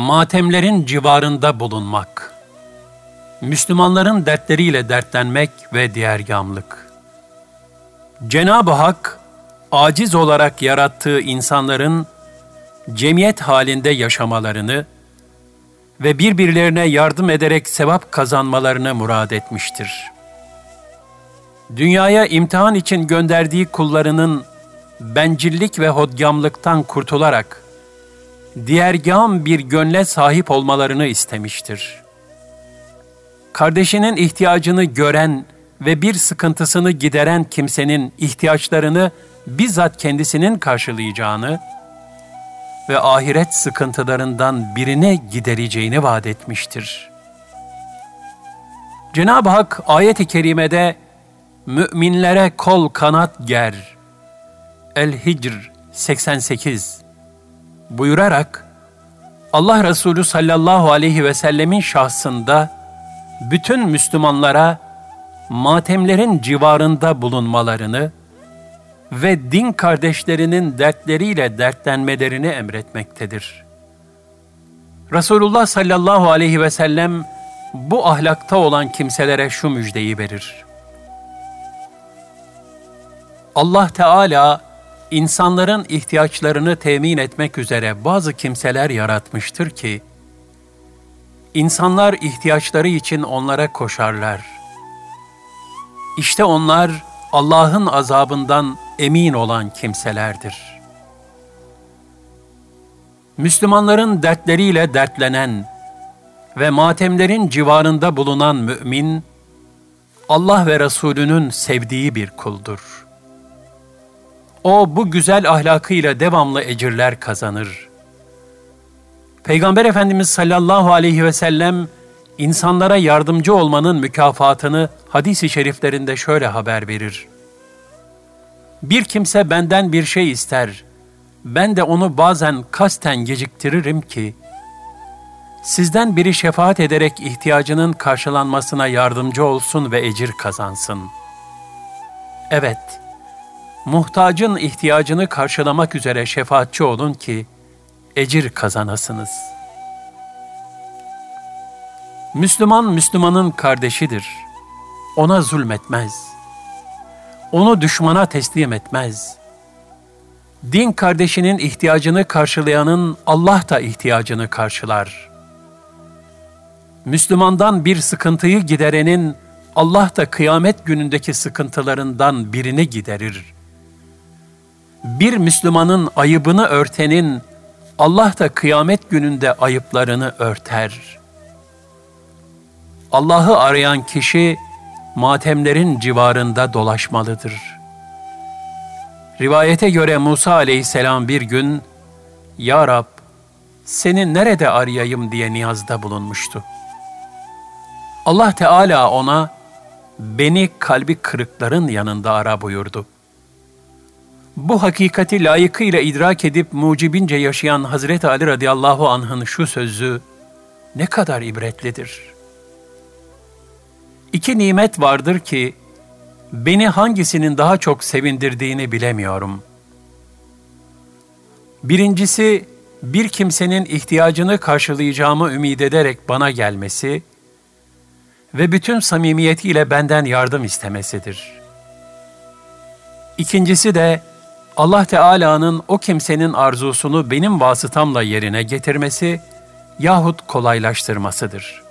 Matemlerin civarında bulunmak. Müslümanların dertleriyle dertlenmek ve diğergamlık. Cenab-ı Hak, aciz olarak yarattığı insanların cemiyet halinde yaşamalarını ve birbirlerine yardım ederek sevap kazanmalarını murad etmiştir. Dünyaya imtihan için gönderdiği kullarının bencillik ve hodgamlıktan kurtularak diğergam bir gönle sahip olmalarını istemiştir. Kardeşinin ihtiyacını gören ve bir sıkıntısını gideren kimsenin ihtiyaçlarını bizzat kendisinin karşılayacağını ve ahiret sıkıntılarından birine gidereceğini vaat etmiştir. Cenab-ı Hak ayet-i kerimede müminlere kol kanat ger. El-Hicr 88 buyurarak Allah Resulü sallallahu aleyhi ve sellemin şahsında bütün Müslümanlara matemlerin civarında bulunmalarını ve din kardeşlerinin dertleriyle dertlenmelerini emretmektedir. Resulullah sallallahu aleyhi ve sellem bu ahlakta olan kimselere şu müjdeyi verir. Allah Teala insanların ihtiyaçlarını temin etmek üzere bazı kimseler yaratmıştır ki, insanlar ihtiyaçları için onlara koşarlar. İşte onlar Allah'ın azabından emin olan kimselerdir. Müslümanların dertleriyle dertlenen ve matemlerin civarında bulunan mümin, Allah ve Resulünün sevdiği bir kuldur.'' O bu güzel ahlakıyla devamlı ecirler kazanır. Peygamber Efendimiz sallallahu aleyhi ve sellem insanlara yardımcı olmanın mükafatını hadis-i şeriflerinde şöyle haber verir. Bir kimse benden bir şey ister, ben de onu bazen kasten geciktiririm ki, sizden biri şefaat ederek ihtiyacının karşılanmasına yardımcı olsun ve ecir kazansın. Evet, muhtacın ihtiyacını karşılamak üzere şefaatçi olun ki ecir kazanasınız. Müslüman Müslümanın kardeşidir. Ona zulmetmez. Onu düşmana teslim etmez. Din kardeşinin ihtiyacını karşılayanın Allah da ihtiyacını karşılar. Müslümandan bir sıkıntıyı giderenin Allah da kıyamet günündeki sıkıntılarından birini giderir.'' Bir Müslümanın ayıbını örtenin Allah da kıyamet gününde ayıplarını örter. Allah'ı arayan kişi matemlerin civarında dolaşmalıdır. Rivayete göre Musa aleyhisselam bir gün, Ya Rab, seni nerede arayayım diye niyazda bulunmuştu. Allah Teala ona, beni kalbi kırıkların yanında ara buyurdu.'' Bu hakikati layıkıyla idrak edip mucibince yaşayan Hazreti Ali radıyallahu anh'ın şu sözü ne kadar ibretlidir. İki nimet vardır ki beni hangisinin daha çok sevindirdiğini bilemiyorum. Birincisi bir kimsenin ihtiyacını karşılayacağımı ümit ederek bana gelmesi ve bütün samimiyetiyle benden yardım istemesidir. İkincisi de Allah Teala'nın o kimsenin arzusunu benim vasıtamla yerine getirmesi yahut kolaylaştırmasıdır.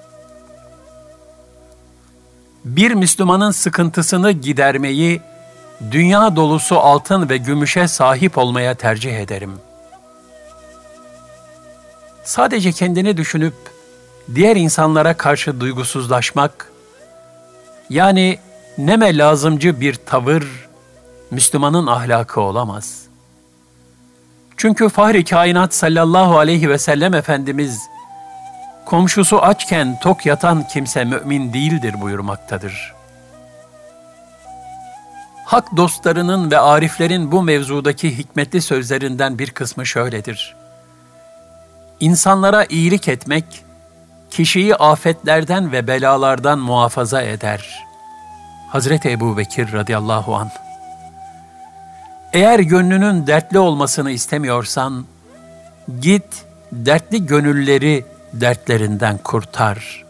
Bir Müslümanın sıkıntısını gidermeyi, dünya dolusu altın ve gümüşe sahip olmaya tercih ederim. Sadece kendini düşünüp diğer insanlara karşı duygusuzlaşmak, yani neme lazımcı bir tavır Müslümanın ahlakı olamaz. Çünkü Fahri Kainat sallallahu aleyhi ve sellem Efendimiz, komşusu açken tok yatan kimse mümin değildir buyurmaktadır. Hak dostlarının ve ariflerin bu mevzudaki hikmetli sözlerinden bir kısmı şöyledir. İnsanlara iyilik etmek, kişiyi afetlerden ve belalardan muhafaza eder. Hazreti Ebu Bekir radıyallahu anh eğer gönlünün dertli olmasını istemiyorsan, git dertli gönülleri dertlerinden kurtar.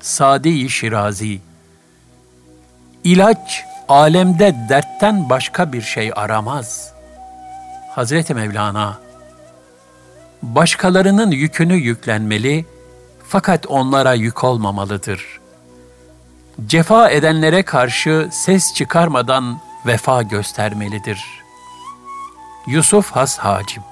Sadi-i Şirazi İlaç alemde dertten başka bir şey aramaz. Hazreti Mevlana başkalarının yükünü yüklenmeli fakat onlara yük olmamalıdır. Cefa edenlere karşı ses çıkarmadan vefa göstermelidir. Yusuf Has Hacip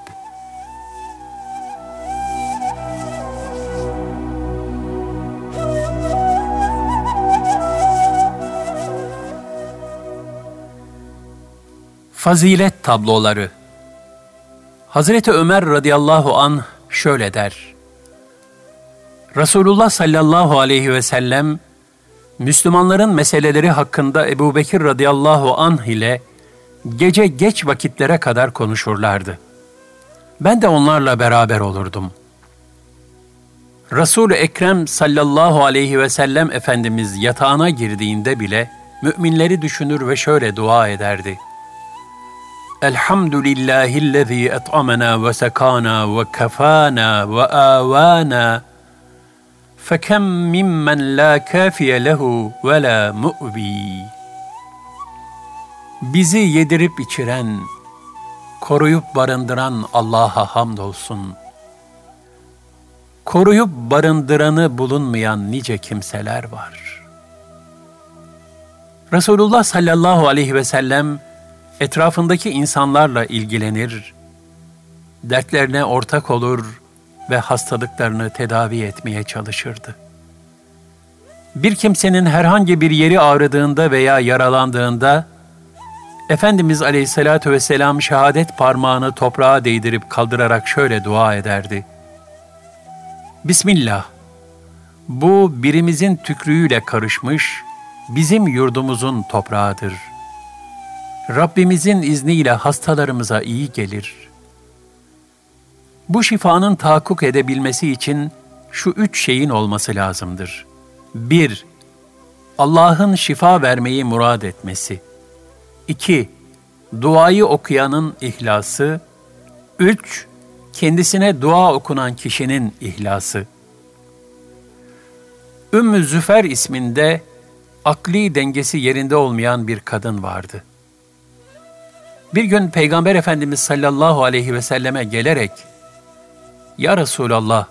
Fazilet tabloları Hazreti Ömer radıyallahu an şöyle der. Resulullah sallallahu aleyhi ve sellem Müslümanların meseleleri hakkında Ebu Bekir radıyallahu anh ile gece geç vakitlere kadar konuşurlardı. Ben de onlarla beraber olurdum. Resul-i Ekrem sallallahu aleyhi ve sellem Efendimiz yatağına girdiğinde bile müminleri düşünür ve şöyle dua ederdi. Elhamdülillahillezî et'amena ve sekana ve kefana ve avana فَكَمْ مِمَّنْ لَا كَافِيَ لَهُ وَلَا مُؤْبِي Bizi yedirip içiren, koruyup barındıran Allah'a hamdolsun. Koruyup barındıranı bulunmayan nice kimseler var. Resulullah sallallahu aleyhi ve sellem etrafındaki insanlarla ilgilenir, dertlerine ortak olur ve hastalıklarını tedavi etmeye çalışırdı. Bir kimsenin herhangi bir yeri ağrıdığında veya yaralandığında, Efendimiz Aleyhisselatü Vesselam şehadet parmağını toprağa değdirip kaldırarak şöyle dua ederdi. Bismillah, bu birimizin tükrüğüyle karışmış, bizim yurdumuzun toprağıdır. Rabbimizin izniyle hastalarımıza iyi gelir.'' Bu şifanın tahakkuk edebilmesi için şu üç şeyin olması lazımdır. 1. Allah'ın şifa vermeyi murad etmesi. 2. Duayı okuyanın ihlası. 3. Kendisine dua okunan kişinin ihlası. Ümmü Züfer isminde akli dengesi yerinde olmayan bir kadın vardı. Bir gün Peygamber Efendimiz sallallahu aleyhi ve selleme gelerek ya Resulallah,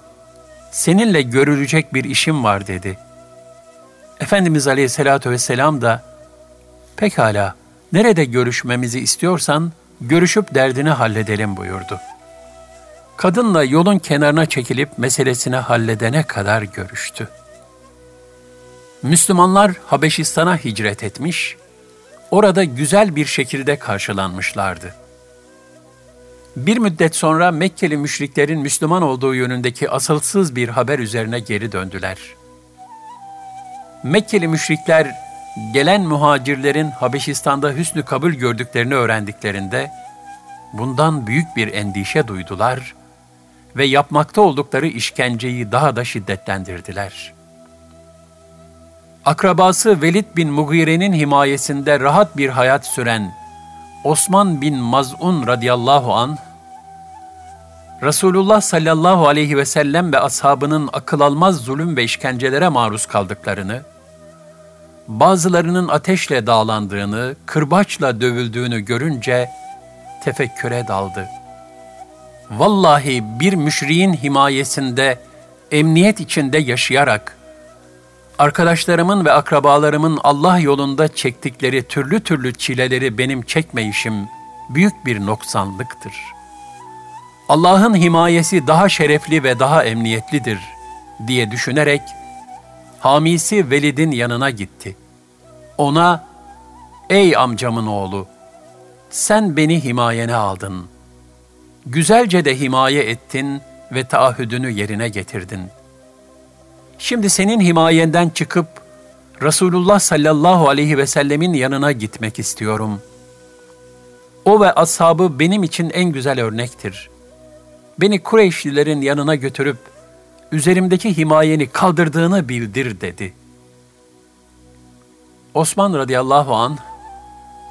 seninle görülecek bir işim var dedi. Efendimiz Aleyhisselatü Vesselam da, pekala, nerede görüşmemizi istiyorsan, görüşüp derdini halledelim buyurdu. Kadınla yolun kenarına çekilip meselesini halledene kadar görüştü. Müslümanlar Habeşistan'a hicret etmiş, orada güzel bir şekilde karşılanmışlardı. Bir müddet sonra Mekkeli müşriklerin Müslüman olduğu yönündeki asılsız bir haber üzerine geri döndüler. Mekkeli müşrikler gelen muhacirlerin Habeşistan'da hüsnü kabul gördüklerini öğrendiklerinde bundan büyük bir endişe duydular ve yapmakta oldukları işkenceyi daha da şiddetlendirdiler. Akrabası Velid bin Mugire'nin himayesinde rahat bir hayat süren Osman bin Maz'un radıyallahu an Resulullah sallallahu aleyhi ve sellem ve ashabının akıl almaz zulüm ve işkencelere maruz kaldıklarını, bazılarının ateşle dağlandığını, kırbaçla dövüldüğünü görünce tefekküre daldı. Vallahi bir müşriğin himayesinde, emniyet içinde yaşayarak, arkadaşlarımın ve akrabalarımın Allah yolunda çektikleri türlü türlü çileleri benim çekmeyişim büyük bir noksanlıktır. Allah'ın himayesi daha şerefli ve daha emniyetlidir diye düşünerek hamisi Velid'in yanına gitti. Ona, ''Ey amcamın oğlu, sen beni himayene aldın. Güzelce de himaye ettin ve taahhüdünü yerine getirdin.'' Şimdi senin himayenden çıkıp Resulullah sallallahu aleyhi ve sellemin yanına gitmek istiyorum. O ve ashabı benim için en güzel örnektir. Beni Kureyşlilerin yanına götürüp üzerimdeki himayeni kaldırdığını bildir dedi. Osman radıyallahu an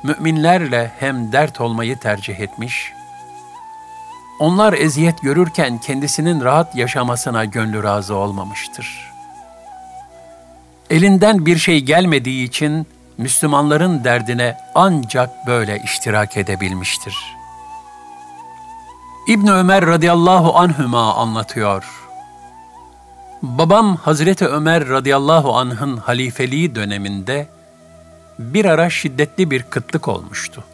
müminlerle hem dert olmayı tercih etmiş, Onlar eziyet görürken kendisinin rahat yaşamasına gönlü razı olmamıştır. Elinden bir şey gelmediği için Müslümanların derdine ancak böyle iştirak edebilmiştir. İbn Ömer radıyallahu anhüma anlatıyor. Babam Hazreti Ömer radıyallahu anh'ın halifeliği döneminde bir ara şiddetli bir kıtlık olmuştu.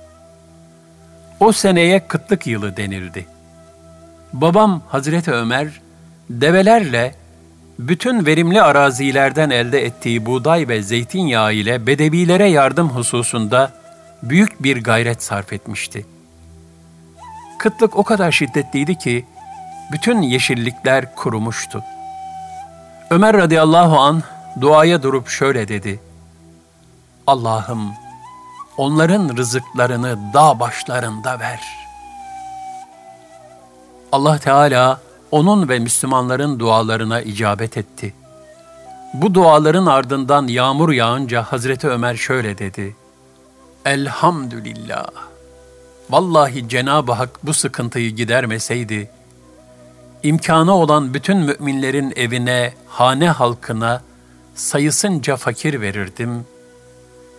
O seneye kıtlık yılı denildi. Babam Hazreti Ömer develerle bütün verimli arazilerden elde ettiği buğday ve zeytinyağı ile bedevilere yardım hususunda büyük bir gayret sarf etmişti. Kıtlık o kadar şiddetliydi ki bütün yeşillikler kurumuştu. Ömer radıyallahu an duaya durup şöyle dedi. Allah'ım onların rızıklarını dağ başlarında ver. Allah Teala onun ve Müslümanların dualarına icabet etti. Bu duaların ardından yağmur yağınca Hazreti Ömer şöyle dedi. Elhamdülillah. Vallahi Cenab-ı Hak bu sıkıntıyı gidermeseydi, imkanı olan bütün müminlerin evine, hane halkına sayısınca fakir verirdim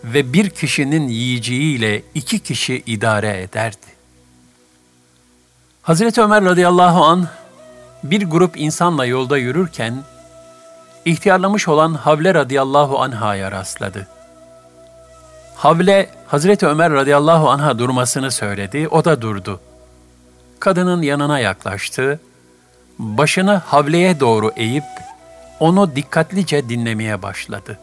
ve bir kişinin yiyeceğiyle iki kişi idare ederdi. Hazreti Ömer radıyallahu an bir grup insanla yolda yürürken ihtiyarlamış olan Havle radıyallahu anhaya rastladı. Havle Hazreti Ömer radıyallahu anha durmasını söyledi, o da durdu. Kadının yanına yaklaştı, başını Havle'ye doğru eğip onu dikkatlice dinlemeye başladı.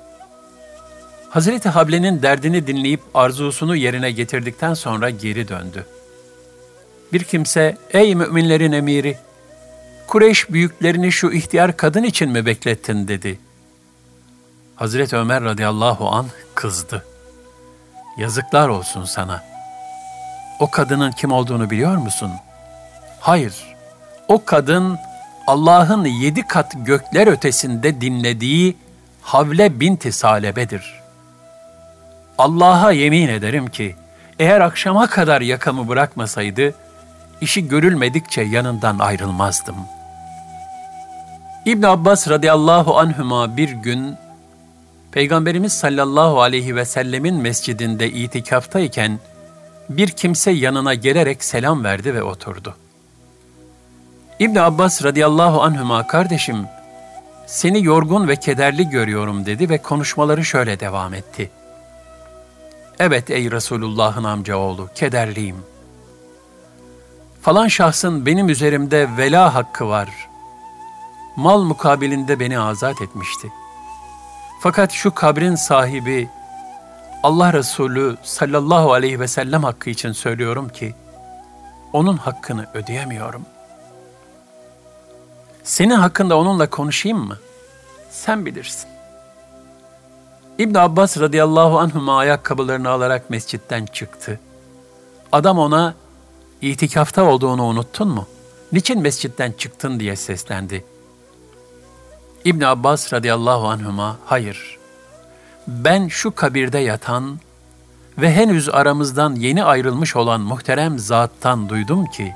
Hazreti Havle'nin derdini dinleyip arzusunu yerine getirdikten sonra geri döndü. Bir kimse, ''Ey müminlerin emiri, Kureyş büyüklerini şu ihtiyar kadın için mi beklettin?'' dedi. Hazreti Ömer radıyallahu an kızdı. Yazıklar olsun sana. O kadının kim olduğunu biliyor musun? Hayır. O kadın Allah'ın yedi kat gökler ötesinde dinlediği Havle binti Salebe'dir. Allah'a yemin ederim ki eğer akşama kadar yakamı bırakmasaydı, işi görülmedikçe yanından ayrılmazdım. İbn Abbas radıyallahu anhüma bir gün Peygamberimiz sallallahu aleyhi ve sellemin mescidinde itikaftayken bir kimse yanına gelerek selam verdi ve oturdu. İbn Abbas radıyallahu anhüma kardeşim seni yorgun ve kederli görüyorum dedi ve konuşmaları şöyle devam etti. Evet ey Resulullah'ın amcaoğlu kederliyim. Falan şahsın benim üzerimde vela hakkı var. Mal mukabilinde beni azat etmişti. Fakat şu kabrin sahibi Allah Resulü sallallahu aleyhi ve sellem hakkı için söylüyorum ki onun hakkını ödeyemiyorum.'' Senin hakkında onunla konuşayım mı? Sen bilirsin. İbn Abbas radıyallahu anhuma ayakkabılarını alarak mescitten çıktı. Adam ona itikafta olduğunu unuttun mu? Niçin mescitten çıktın diye seslendi. İbn Abbas radıyallahu anhuma hayır. Ben şu kabirde yatan ve henüz aramızdan yeni ayrılmış olan muhterem zattan duydum ki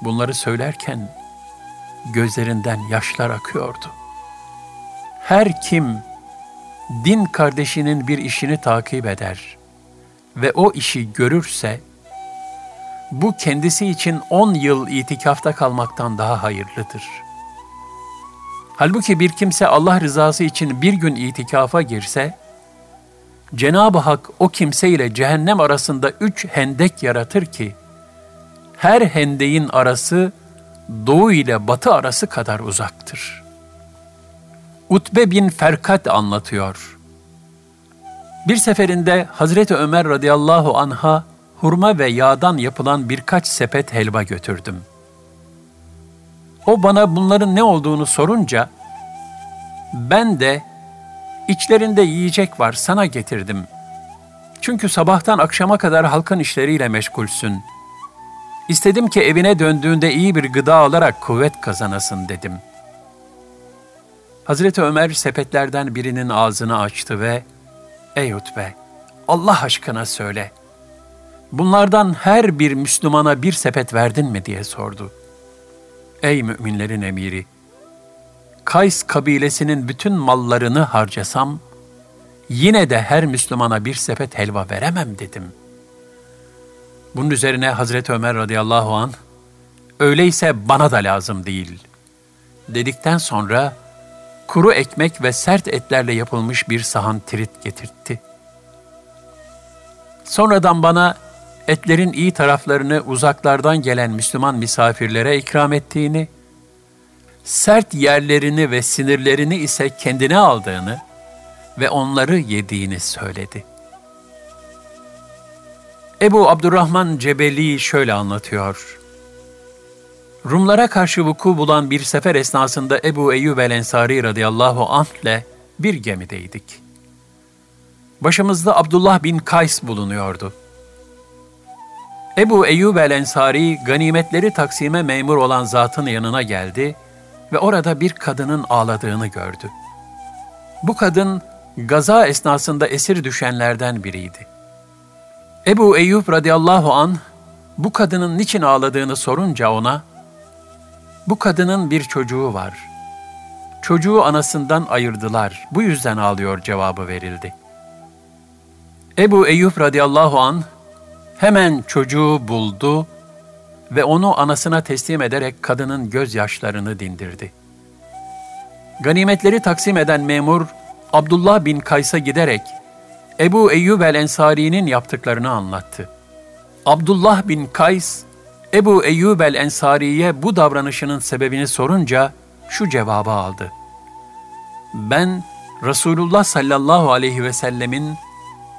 bunları söylerken gözlerinden yaşlar akıyordu. Her kim din kardeşinin bir işini takip eder ve o işi görürse, bu kendisi için on yıl itikafta kalmaktan daha hayırlıdır. Halbuki bir kimse Allah rızası için bir gün itikafa girse, Cenab-ı Hak o kimse ile cehennem arasında üç hendek yaratır ki, her hendeğin arası doğu ile batı arası kadar uzaktır. Utbe bin Ferkat anlatıyor. Bir seferinde Hazreti Ömer radıyallahu anha hurma ve yağdan yapılan birkaç sepet helva götürdüm. O bana bunların ne olduğunu sorunca ben de içlerinde yiyecek var sana getirdim. Çünkü sabahtan akşama kadar halkın işleriyle meşgulsün.'' İstedim ki evine döndüğünde iyi bir gıda alarak kuvvet kazanasın dedim. Hazreti Ömer sepetlerden birinin ağzını açtı ve ''Ey Utbe, Allah aşkına söyle, Bunlardan her bir Müslümana bir sepet verdin mi diye sordu. Ey müminlerin emiri! Kays kabilesinin bütün mallarını harcasam, yine de her Müslümana bir sepet helva veremem dedim. Bunun üzerine Hazreti Ömer radıyallahu an öyleyse bana da lazım değil dedikten sonra kuru ekmek ve sert etlerle yapılmış bir sahan tirit getirtti. Sonradan bana etlerin iyi taraflarını uzaklardan gelen Müslüman misafirlere ikram ettiğini, sert yerlerini ve sinirlerini ise kendine aldığını ve onları yediğini söyledi. Ebu Abdurrahman Cebeli şöyle anlatıyor. Rumlara karşı vuku bulan bir sefer esnasında Ebu Eyyub el-Ensari radıyallahu anh ile bir gemideydik. Başımızda Abdullah bin Kays bulunuyordu. Ebu Eyyub el-Ensari ganimetleri taksime memur olan zatın yanına geldi ve orada bir kadının ağladığını gördü. Bu kadın gaza esnasında esir düşenlerden biriydi. Ebu Eyyub radıyallahu an bu kadının niçin ağladığını sorunca ona, bu kadının bir çocuğu var. Çocuğu anasından ayırdılar. Bu yüzden ağlıyor cevabı verildi. Ebu Eyyub radıyallahu an hemen çocuğu buldu ve onu anasına teslim ederek kadının gözyaşlarını dindirdi. Ganimetleri taksim eden memur Abdullah bin Kays'a giderek Ebu Eyyub el-Ensari'nin yaptıklarını anlattı. Abdullah bin Kays, Ebu Eyyub el-Ensari'ye bu davranışının sebebini sorunca şu cevabı aldı. Ben Resulullah sallallahu aleyhi ve sellemin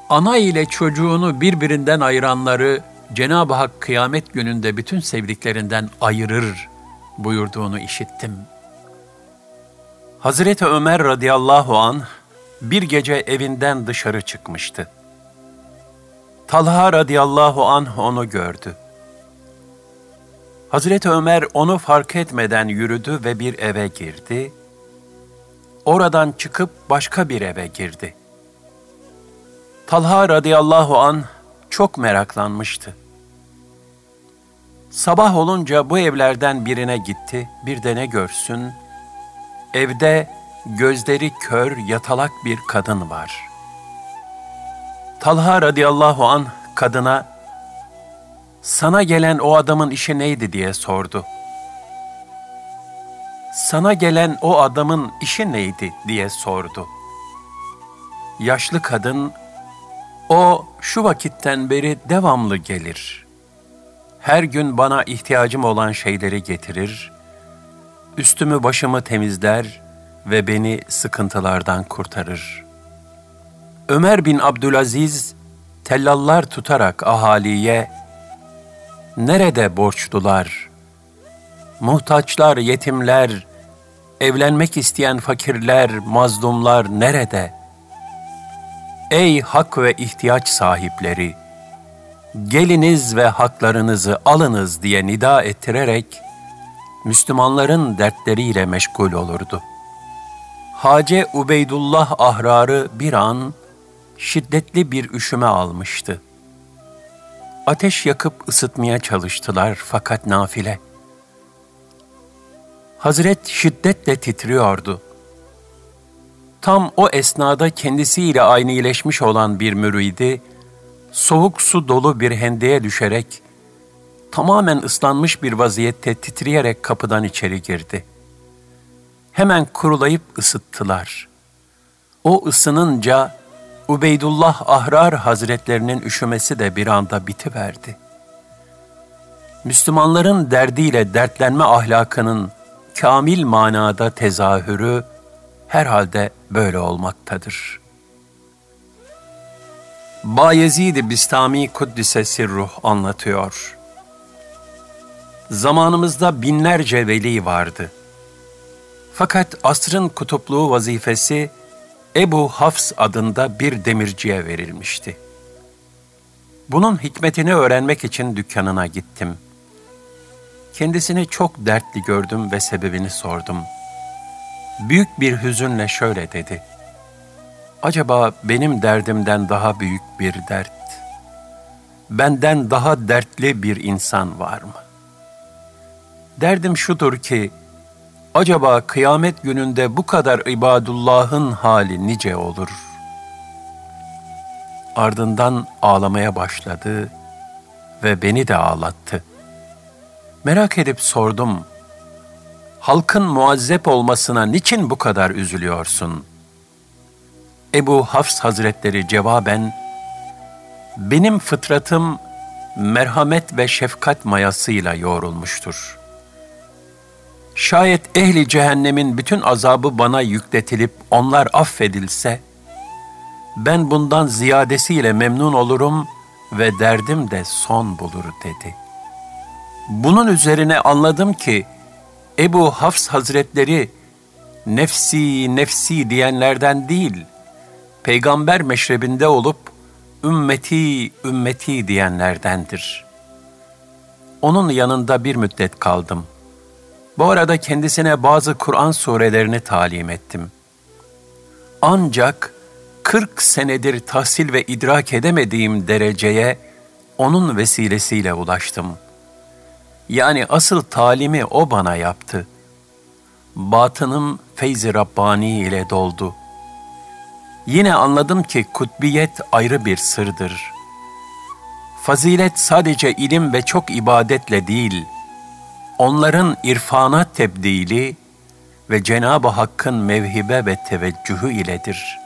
ana ile çocuğunu birbirinden ayıranları Cenab-ı Hak kıyamet gününde bütün sevdiklerinden ayırır buyurduğunu işittim. Hazreti Ömer radıyallahu an bir gece evinden dışarı çıkmıştı. Talha radıyallahu anh onu gördü. Hazreti Ömer onu fark etmeden yürüdü ve bir eve girdi. Oradan çıkıp başka bir eve girdi. Talha radıyallahu an çok meraklanmıştı. Sabah olunca bu evlerden birine gitti, bir de ne görsün? Evde gözleri kör, yatalak bir kadın var. Talha radıyallahu an kadına, sana gelen o adamın işi neydi diye sordu. Sana gelen o adamın işi neydi diye sordu. Yaşlı kadın, o şu vakitten beri devamlı gelir. Her gün bana ihtiyacım olan şeyleri getirir, üstümü başımı temizler ve beni sıkıntılardan kurtarır. Ömer bin Abdülaziz tellallar tutarak ahaliye nerede borçlular, muhtaçlar, yetimler, evlenmek isteyen fakirler, mazlumlar nerede? Ey hak ve ihtiyaç sahipleri! Geliniz ve haklarınızı alınız diye nida ettirerek, Müslümanların dertleriyle meşgul olurdu. Hace Ubeydullah ahrarı bir an şiddetli bir üşüme almıştı. Ateş yakıp ısıtmaya çalıştılar fakat nafile. Hazret şiddetle titriyordu. Tam o esnada kendisiyle aynıleşmiş olan bir müridi, soğuk su dolu bir hendeye düşerek, tamamen ıslanmış bir vaziyette titreyerek kapıdan içeri girdi. Hemen kurulayıp ısıttılar. O ısınınca Ubeydullah Ahrar Hazretlerinin üşümesi de bir anda bitiverdi. Müslümanların derdiyle dertlenme ahlakının kamil manada tezahürü herhalde böyle olmaktadır. Bayezid-i Bistami Kuddise Sirruh anlatıyor. Zamanımızda binlerce veli vardı. Fakat asrın kutupluğu vazifesi Ebu Hafs adında bir demirciye verilmişti. Bunun hikmetini öğrenmek için dükkanına gittim. Kendisini çok dertli gördüm ve sebebini sordum. Büyük bir hüzünle şöyle dedi. Acaba benim derdimden daha büyük bir dert benden daha dertli bir insan var mı? Derdim şudur ki, acaba kıyamet gününde bu kadar ibadullahın hali nice olur? Ardından ağlamaya başladı ve beni de ağlattı. Merak edip sordum, halkın muazzep olmasına niçin bu kadar üzülüyorsun? Ebu Hafs Hazretleri cevaben, benim fıtratım merhamet ve şefkat mayasıyla yoğrulmuştur. Şayet ehli cehennemin bütün azabı bana yükletilip onlar affedilse, ben bundan ziyadesiyle memnun olurum ve derdim de son bulur dedi. Bunun üzerine anladım ki, Ebu Hafs Hazretleri nefsi nefsi diyenlerden değil, peygamber meşrebinde olup ümmeti ümmeti diyenlerdendir. Onun yanında bir müddet kaldım. Bu arada kendisine bazı Kur'an surelerini talim ettim. Ancak 40 senedir tahsil ve idrak edemediğim dereceye onun vesilesiyle ulaştım. Yani asıl talimi o bana yaptı. Batınım feyzi Rabbani ile doldu. Yine anladım ki kutbiyet ayrı bir sırdır. Fazilet sadece ilim ve çok ibadetle değil, onların irfana tebdili ve Cenab-ı Hakk'ın mevhibe ve teveccühü iledir.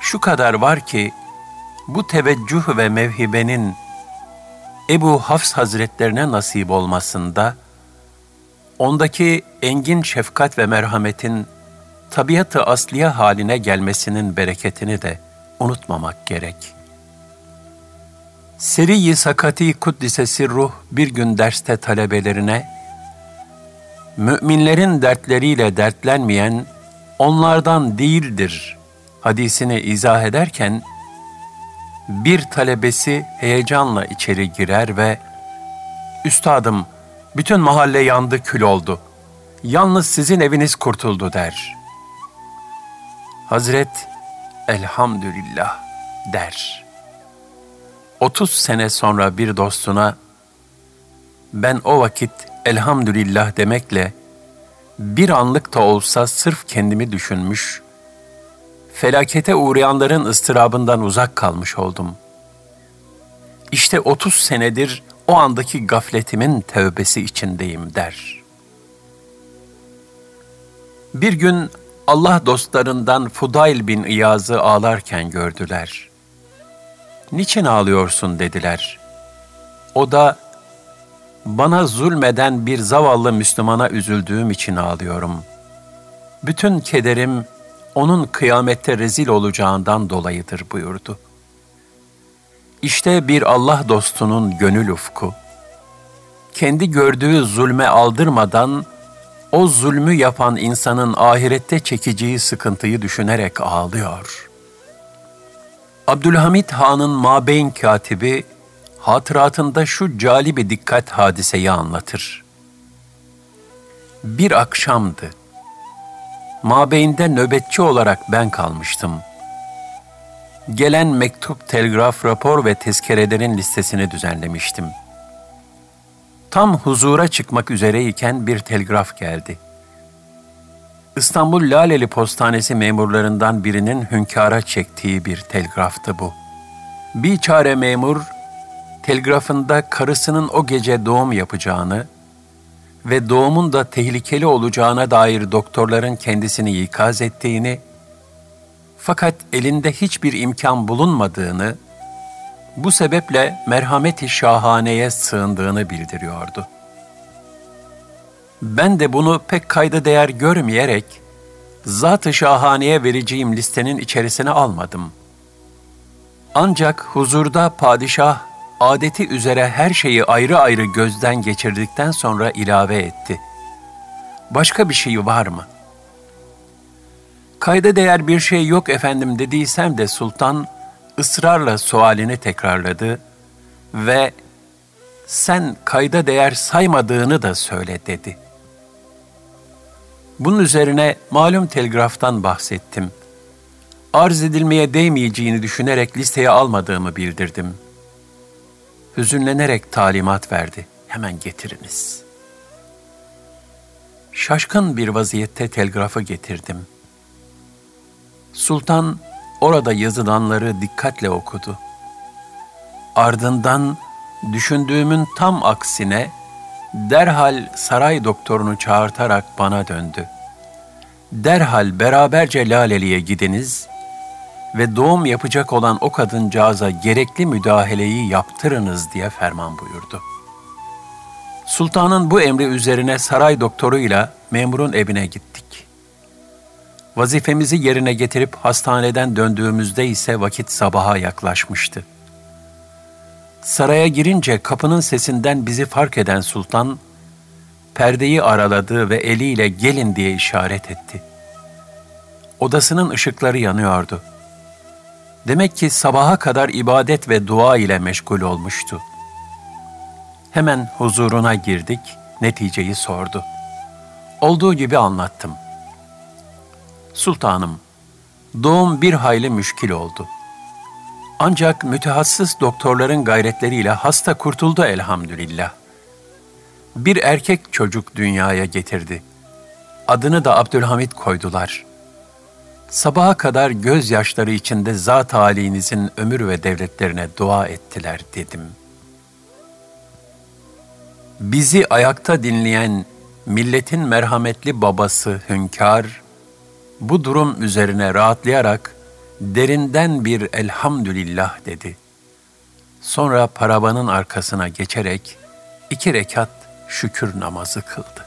Şu kadar var ki, bu teveccüh ve mevhibenin Ebu Hafs Hazretlerine nasip olmasında, ondaki engin şefkat ve merhametin tabiatı asliye haline gelmesinin bereketini de unutmamak gerek. Seri-i Sakati Kuddisesi Ruh bir gün derste talebelerine, müminlerin dertleriyle dertlenmeyen onlardan değildir hadisini izah ederken, bir talebesi heyecanla içeri girer ve ''Üstadım, bütün mahalle yandı kül oldu. Yalnız sizin eviniz kurtuldu.'' der. Hazret elhamdülillah der. 30 sene sonra bir dostuna ben o vakit elhamdülillah demekle bir anlık da olsa sırf kendimi düşünmüş, felakete uğrayanların ıstırabından uzak kalmış oldum. İşte 30 senedir o andaki gafletimin tövbesi içindeyim der. Bir gün Allah dostlarından Fudayl bin İyaz'ı ağlarken gördüler. Niçin ağlıyorsun dediler. O da, bana zulmeden bir zavallı Müslümana üzüldüğüm için ağlıyorum. Bütün kederim onun kıyamette rezil olacağından dolayıdır buyurdu. İşte bir Allah dostunun gönül ufku. Kendi gördüğü zulme aldırmadan o zulmü yapan insanın ahirette çekeceği sıkıntıyı düşünerek ağlıyor. Abdülhamit Han'ın Mabeyn katibi hatıratında şu calibi dikkat hadiseyi anlatır. Bir akşamdı. Mabeyinde nöbetçi olarak ben kalmıştım. Gelen mektup, telgraf, rapor ve tezkerelerin listesini düzenlemiştim.'' Tam huzura çıkmak üzereyken bir telgraf geldi. İstanbul Laleli Postanesi memurlarından birinin hünkâra çektiği bir telgraftı bu. Bir çare memur, telgrafında karısının o gece doğum yapacağını ve doğumun da tehlikeli olacağına dair doktorların kendisini ikaz ettiğini, fakat elinde hiçbir imkan bulunmadığını bu sebeple merhameti şahaneye sığındığını bildiriyordu. Ben de bunu pek kayda değer görmeyerek zat-ı şahaneye vereceğim listenin içerisine almadım. Ancak huzurda padişah adeti üzere her şeyi ayrı ayrı gözden geçirdikten sonra ilave etti. Başka bir şey var mı? Kayda değer bir şey yok efendim dediysem de sultan ısrarla sualini tekrarladı ve sen kayda değer saymadığını da söyle dedi. Bunun üzerine malum telgraftan bahsettim. Arz edilmeye değmeyeceğini düşünerek listeye almadığımı bildirdim. Hüzünlenerek talimat verdi. Hemen getiriniz. Şaşkın bir vaziyette telgrafı getirdim. Sultan orada yazılanları dikkatle okudu. Ardından düşündüğümün tam aksine derhal saray doktorunu çağırtarak bana döndü. Derhal beraberce Laleli'ye gidiniz ve doğum yapacak olan o kadıncağıza gerekli müdahaleyi yaptırınız diye ferman buyurdu. Sultanın bu emri üzerine saray doktoruyla memurun evine gittik. Vazifemizi yerine getirip hastaneden döndüğümüzde ise vakit sabaha yaklaşmıştı. Saraya girince kapının sesinden bizi fark eden sultan, perdeyi araladı ve eliyle gelin diye işaret etti. Odasının ışıkları yanıyordu. Demek ki sabaha kadar ibadet ve dua ile meşgul olmuştu. Hemen huzuruna girdik, neticeyi sordu. Olduğu gibi anlattım. Sultanım, doğum bir hayli müşkil oldu. Ancak mütehassıs doktorların gayretleriyle hasta kurtuldu elhamdülillah. Bir erkek çocuk dünyaya getirdi. Adını da Abdülhamit koydular. Sabaha kadar gözyaşları içinde zat halinizin ömür ve devletlerine dua ettiler dedim. Bizi ayakta dinleyen milletin merhametli babası Hünkar, bu durum üzerine rahatlayarak derinden bir elhamdülillah dedi. Sonra paravanın arkasına geçerek iki rekat şükür namazı kıldı.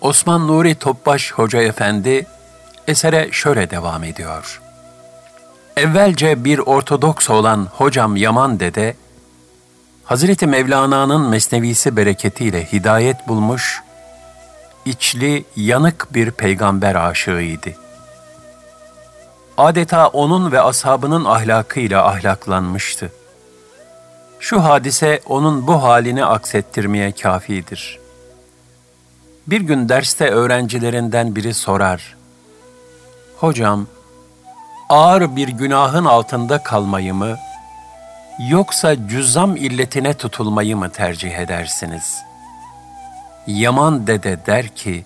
Osman Nuri Topbaş Hoca Efendi esere şöyle devam ediyor. Evvelce bir Ortodoks olan hocam Yaman Dede, Hazreti Mevlana'nın mesnevisi bereketiyle hidayet bulmuş, içli, yanık bir peygamber aşığıydı. Adeta onun ve ashabının ahlakıyla ahlaklanmıştı. Şu hadise onun bu halini aksettirmeye kafidir. Bir gün derste öğrencilerinden biri sorar. Hocam, ağır bir günahın altında kalmayı mı, yoksa cüzzam illetine tutulmayı mı tercih edersiniz?'' Yaman dede der ki,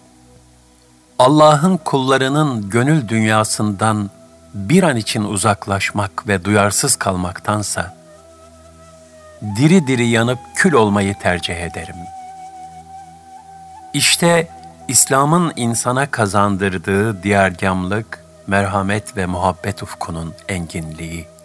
Allah'ın kullarının gönül dünyasından bir an için uzaklaşmak ve duyarsız kalmaktansa, diri diri yanıp kül olmayı tercih ederim. İşte İslam'ın insana kazandırdığı diğergamlık, merhamet ve muhabbet ufkunun enginliği.